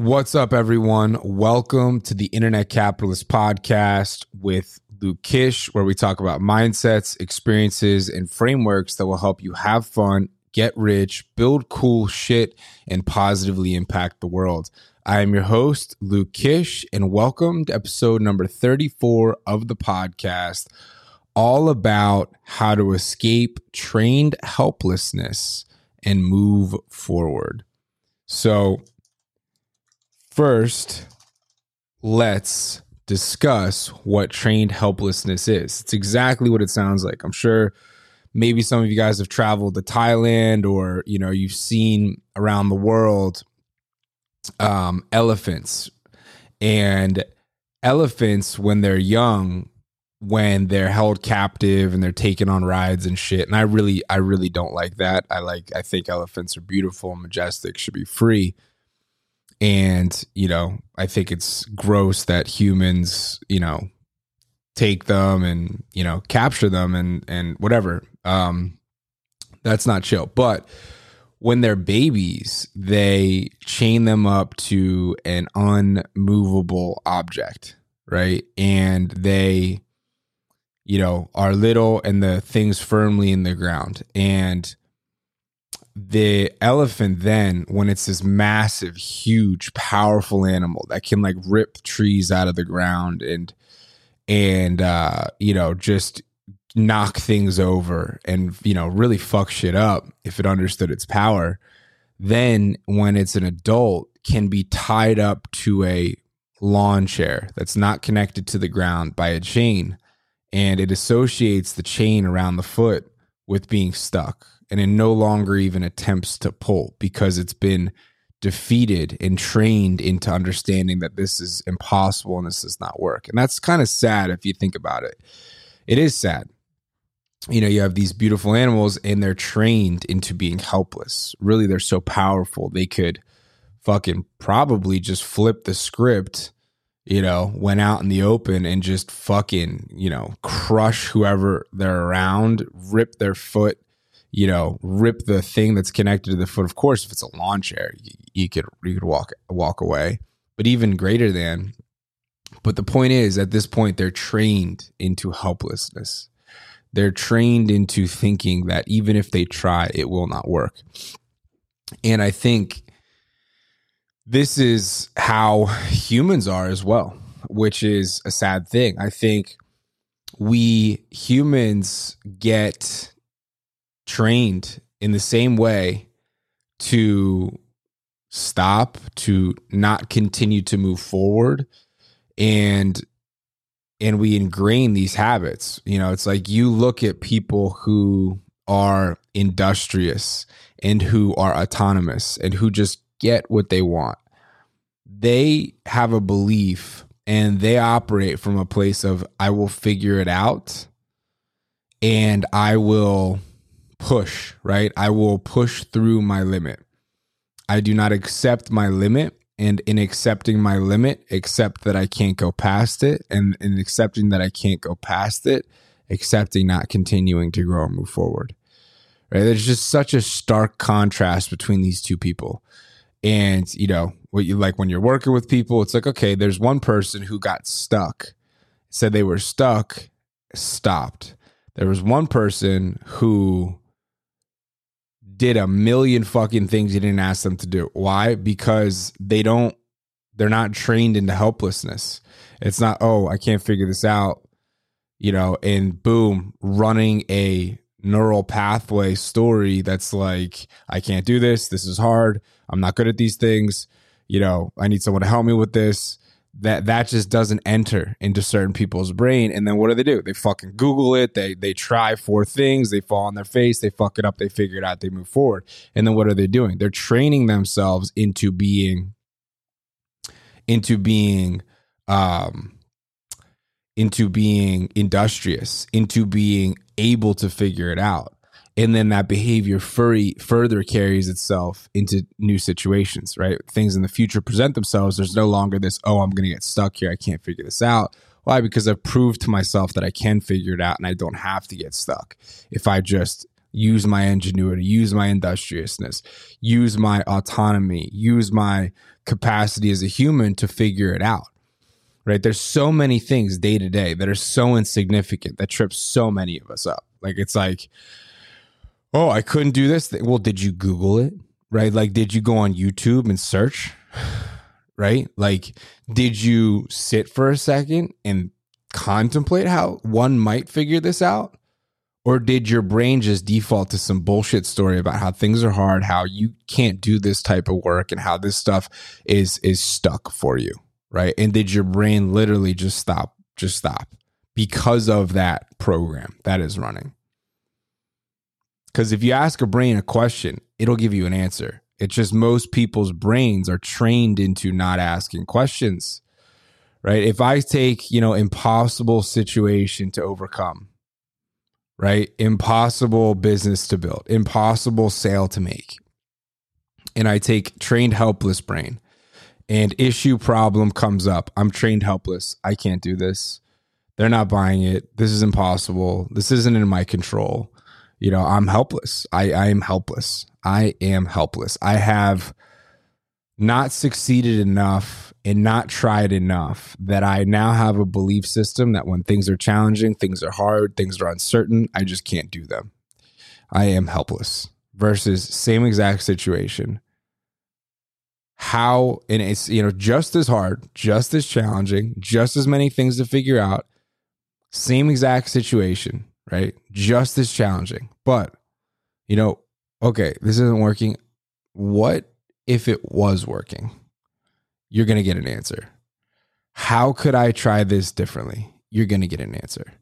What's up, everyone? Welcome to the Internet Capitalist Podcast with Luke Kish, where we talk about mindsets, experiences, and frameworks that will help you have fun, get rich, build cool shit, and positively impact the world. I am your host, Luke Kish, and welcome to episode number 34 of the podcast, all about how to escape trained helplessness and move forward. So, First, let's discuss what trained helplessness is. It's exactly what it sounds like. I'm sure maybe some of you guys have traveled to Thailand or, you know, you've seen around the world um, elephants. And elephants, when they're young, when they're held captive and they're taken on rides and shit. And I really, I really don't like that. I like, I think elephants are beautiful and majestic, should be free and you know i think it's gross that humans you know take them and you know capture them and and whatever. Um that's not chill. But when they're babies they chain them up to an unmovable object right? And they you know are little and the things firmly in the ground. And the elephant then when it's this massive huge powerful animal that can like rip trees out of the ground and and uh you know just knock things over and you know really fuck shit up if it understood its power then when it's an adult can be tied up to a lawn chair that's not connected to the ground by a chain and it associates the chain around the foot with being stuck and it no longer even attempts to pull because it's been defeated and trained into understanding that this is impossible and this does not work. And that's kind of sad if you think about it. It is sad. You know, you have these beautiful animals and they're trained into being helpless. Really, they're so powerful. They could fucking probably just flip the script, you know, went out in the open and just fucking, you know, crush whoever they're around, rip their foot you know, rip the thing that's connected to the foot. Of course, if it's a lawn chair, you, you could you could walk walk away. But even greater than. But the point is, at this point, they're trained into helplessness. They're trained into thinking that even if they try, it will not work. And I think this is how humans are as well, which is a sad thing. I think we humans get trained in the same way to stop, to not continue to move forward. And and we ingrain these habits. You know, it's like you look at people who are industrious and who are autonomous and who just get what they want. They have a belief and they operate from a place of I will figure it out and I will push, right? I will push through my limit. I do not accept my limit. And in accepting my limit, accept that I can't go past it. And in accepting that I can't go past it, accepting not continuing to grow and move forward. Right. There's just such a stark contrast between these two people. And, you know, what you like when you're working with people, it's like, okay, there's one person who got stuck, said they were stuck, stopped. There was one person who did a million fucking things you didn't ask them to do. Why? Because they don't, they're not trained into helplessness. It's not, oh, I can't figure this out, you know, and boom, running a neural pathway story that's like, I can't do this. This is hard. I'm not good at these things. You know, I need someone to help me with this that that just doesn't enter into certain people's brain. And then what do they do? They fucking google it. They they try four things. They fall on their face. They fuck it up. They figure it out. They move forward. And then what are they doing? They're training themselves into being into being um into being industrious into being able to figure it out and then that behavior furry, further carries itself into new situations right things in the future present themselves there's no longer this oh i'm going to get stuck here i can't figure this out why because i've proved to myself that i can figure it out and i don't have to get stuck if i just use my ingenuity, use my industriousness, use my autonomy, use my capacity as a human to figure it out. Right? There's so many things day to day that are so insignificant that trip so many of us up. Like it's like, oh, I couldn't do this. Well, did you Google it? Right? Like, did you go on YouTube and search? Right? Like, did you sit for a second and contemplate how one might figure this out? Or did your brain just default to some bullshit story about how things are hard, how you can't do this type of work and how this stuff is is stuck for you, right? And did your brain literally just stop, just stop because of that program that is running? Cuz if you ask a brain a question, it'll give you an answer. It's just most people's brains are trained into not asking questions. Right? If I take, you know, impossible situation to overcome, right? Impossible business to build, impossible sale to make. And I take trained helpless brain and issue problem comes up. I'm trained helpless. I can't do this. They're not buying it. This is impossible. This isn't in my control. You know, I'm helpless. I, I am helpless. I am helpless. I have not succeeded enough and not tried enough that I now have a belief system that when things are challenging, things are hard, things are uncertain, I just can't do them. I am helpless versus same exact situation. How, and it's, you know, just as hard, just as challenging, just as many things to figure out, same exact situation, right? Just as challenging. But, you know, okay, this isn't working. What if it was working? you're going to get an answer. How could I try this differently? You're going to get an answer.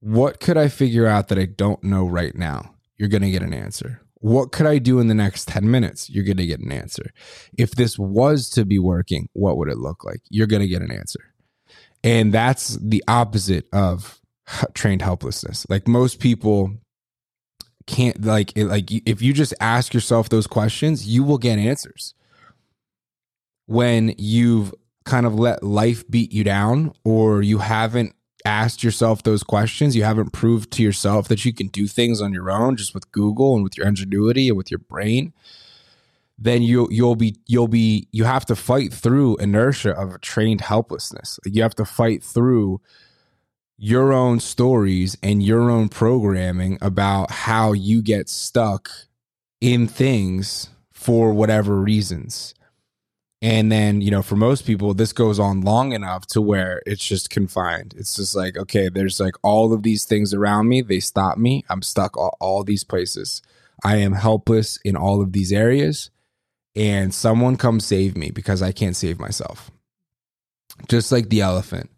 What could I figure out that I don't know right now? You're going to get an answer. What could I do in the next 10 minutes? You're going to get an answer. If this was to be working, what would it look like? You're going to get an answer. And that's the opposite of trained helplessness. Like most people can't like like if you just ask yourself those questions, you will get answers when you've kind of let life beat you down or you haven't asked yourself those questions, you haven't proved to yourself that you can do things on your own just with Google and with your ingenuity and with your brain, then you you'll be you'll be you have to fight through inertia of trained helplessness. You have to fight through your own stories and your own programming about how you get stuck in things for whatever reasons. And then, you know, for most people, this goes on long enough to where it's just confined. It's just like, okay, there's like all of these things around me. They stop me. I'm stuck all, all these places. I am helpless in all of these areas. And someone come save me because I can't save myself. Just like the elephant.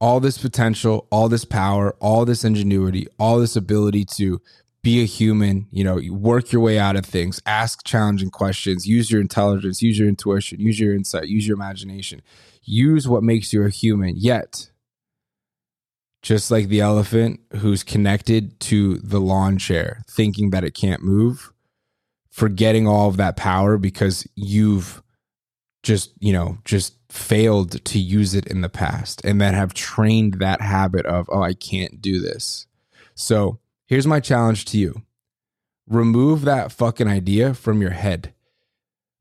All this potential, all this power, all this ingenuity, all this ability to be a human, you know, work your way out of things, ask challenging questions, use your intelligence, use your intuition, use your insight, use your imagination, use what makes you a human. Yet, just like the elephant who's connected to the lawn chair, thinking that it can't move, forgetting all of that power because you've just, you know, just failed to use it in the past and then have trained that habit of, oh, I can't do this. So, Here's my challenge to you remove that fucking idea from your head.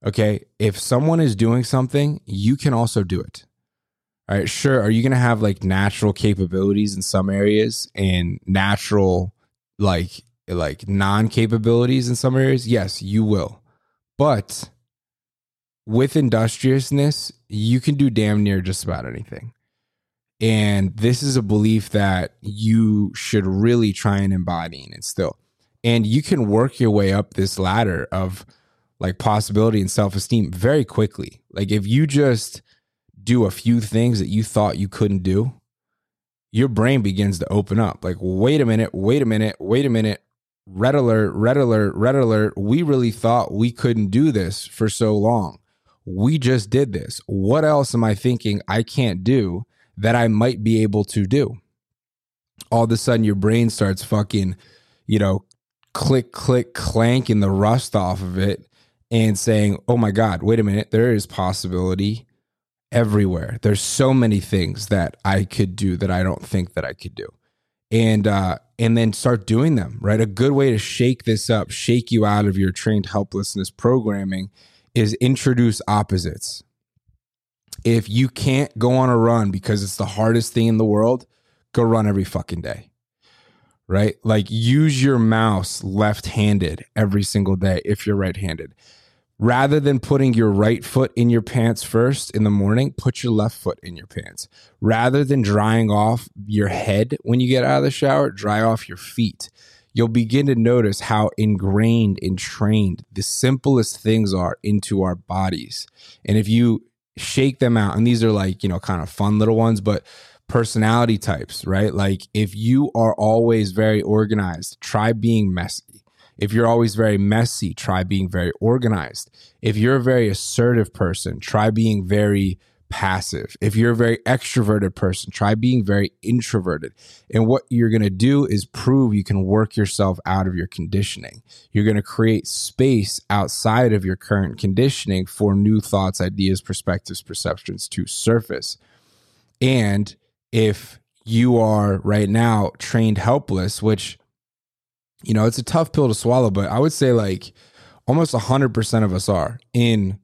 Okay. If someone is doing something, you can also do it. All right. Sure. Are you going to have like natural capabilities in some areas and natural, like, like non capabilities in some areas? Yes, you will. But with industriousness, you can do damn near just about anything. And this is a belief that you should really try and embody and instill. And you can work your way up this ladder of like possibility and self esteem very quickly. Like if you just do a few things that you thought you couldn't do, your brain begins to open up. Like, wait a minute, wait a minute, wait a minute. Red alert, red alert, red alert. We really thought we couldn't do this for so long. We just did this. What else am I thinking I can't do that I might be able to do. All of a sudden, your brain starts fucking, you know, click, click, clanking the rust off of it and saying, oh my God, wait a minute, there is possibility everywhere. There's so many things that I could do that I don't think that I could do. And uh and then start doing them, right? A good way to shake this up, shake you out of your trained helplessness programming is introduce opposites. If you can't go on a run because it's the hardest thing in the world, go run every fucking day. Right? Like use your mouse left handed every single day if you're right handed. Rather than putting your right foot in your pants first in the morning, put your left foot in your pants. Rather than drying off your head when you get out of the shower, dry off your feet. You'll begin to notice how ingrained and trained the simplest things are into our bodies. And if you shake them out, and these are like, you know, kind of fun little ones, but personality types, right? Like if you are always very organized, try being messy if you're always very messy, try being very organized. If you're a very assertive person, try being very passive. If you're a very extroverted person, try being very introverted. And what you're going to do is prove you can work yourself out of your conditioning. You're going to create space outside of your current conditioning for new thoughts, ideas, perspectives, perceptions to surface. And if you are right now trained helpless, which you know, it's a tough pill to swallow, but I would say like almost 100% of us are in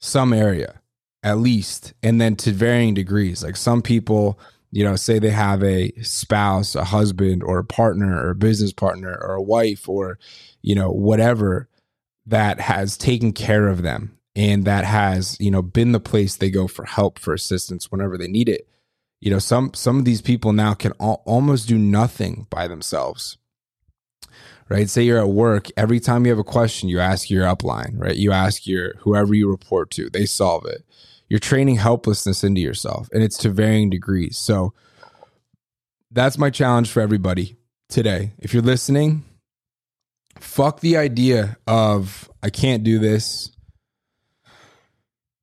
some area at least, and then to varying degrees. Like some people, you know, say they have a spouse, a husband, or a partner, or a business partner, or a wife, or, you know, whatever that has taken care of them and that has, you know, been the place they go for help, for assistance whenever they need it. You know, some some of these people now can al- almost do nothing by themselves right? Say you're at work, every time you have a question, you ask your upline, right? You ask your whoever you report to, they solve it. You're training helplessness into yourself, and it's to varying degrees. So that's my challenge for everybody today. If you're listening, fuck the idea of I can't do this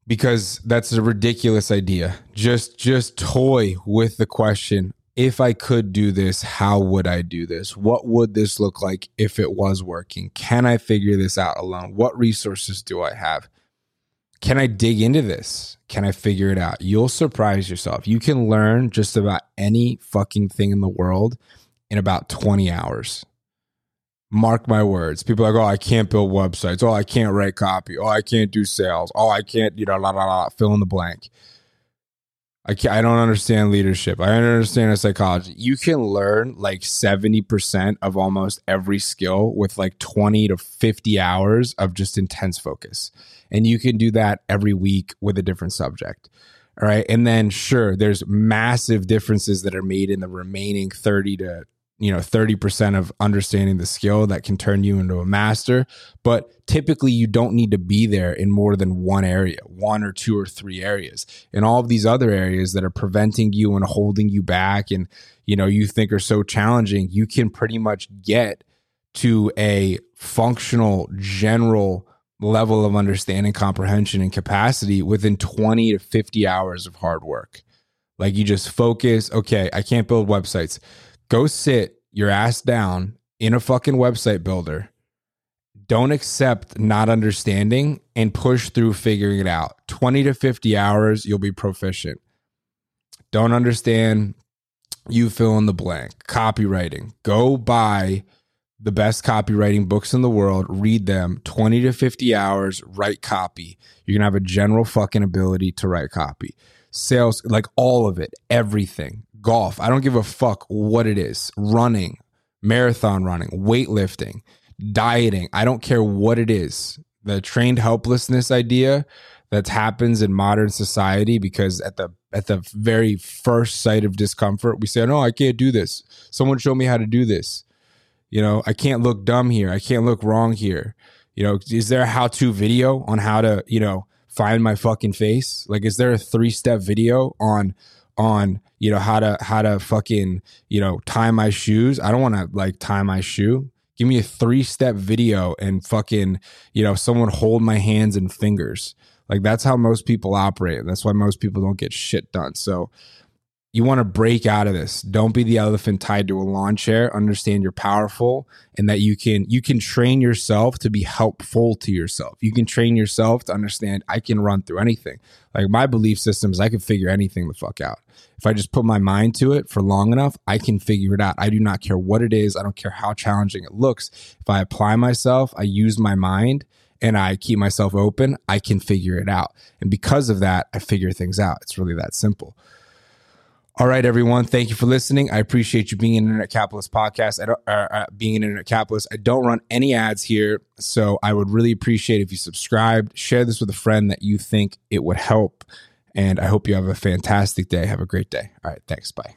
because that's a ridiculous idea. Just just toy with the question if I could do this, how would I do this? What would this look like if it was working? Can I figure this out alone? What resources do I have? Can I dig into this? Can I figure it out? You'll surprise yourself. You can learn just about any fucking thing in the world in about 20 hours. Mark my words. People are like, oh, I can't build websites. Oh, I can't write copy. Oh, I can't do sales. Oh, I can't, you know, la, la, la, fill in the blank I I don't understand leadership. I don't understand psychology. You can learn like 70% of almost every skill with like 20 to 50 hours of just intense focus. And you can do that every week with a different subject. All right. And then sure, there's massive differences that are made in the remaining 30 to you know 30% of understanding the skill that can turn you into a master but typically you don't need to be there in more than one area one or two or three areas. And all of these other areas that are preventing you and holding you back and you know you think are so challenging you can pretty much get to a functional general level of understanding comprehension and capacity within 20 to 50 hours of hard work. Like you just focus okay i can't build websites go sit your ass down in a fucking website builder. Don't accept not understanding and push through figuring it out. 20 to 50 hours, you'll be proficient. Don't understand, you fill in the blank. Copywriting. Go buy the best copywriting books in the world, read them 20 to 50 hours, write copy. You're going to have a general fucking ability to write copy. Sales, like all of it, everything golf. I don't give a fuck what it is running, marathon running, weightlifting, dieting. I don't care what it is. The trained helplessness idea that happens in modern society because at the at the very first sight of discomfort we say no i can't do this someone show me how to do this you know i can't look dumb here i can't look wrong here you know is there a how to video on how to you know find my fucking face like is there a three step video on on you know how to how to fucking you know tie my shoes. I don't want to like tie my shoe. Give me a three step video and fucking you know someone hold my hands and fingers. Like that's how most people operate. And that's why most people don't get shit done. So you want to break out of this. Don't be the elephant tied to a lawn chair. Understand you're powerful and that you can you can train yourself to be helpful to yourself. You can train yourself to understand I can run through anything. Like my belief system is I can figure anything the fuck out. If I just put my mind to it for long enough, I can figure it out. I do not care what it is. I don't care how challenging it looks. If I apply myself, I use my mind and I keep myself open, I can figure it out. And because of that, I figure things out. It's really that simple. All right, everyone. Thank you for listening. I appreciate you being an Internet Capitalist podcast. I don't, uh, uh, being an Internet Capitalist. I don't run any ads here, so I would really appreciate if you subscribed, share this with a friend that you think it would help, and I hope you have a fantastic day. Have a great day. All right, thanks. Bye.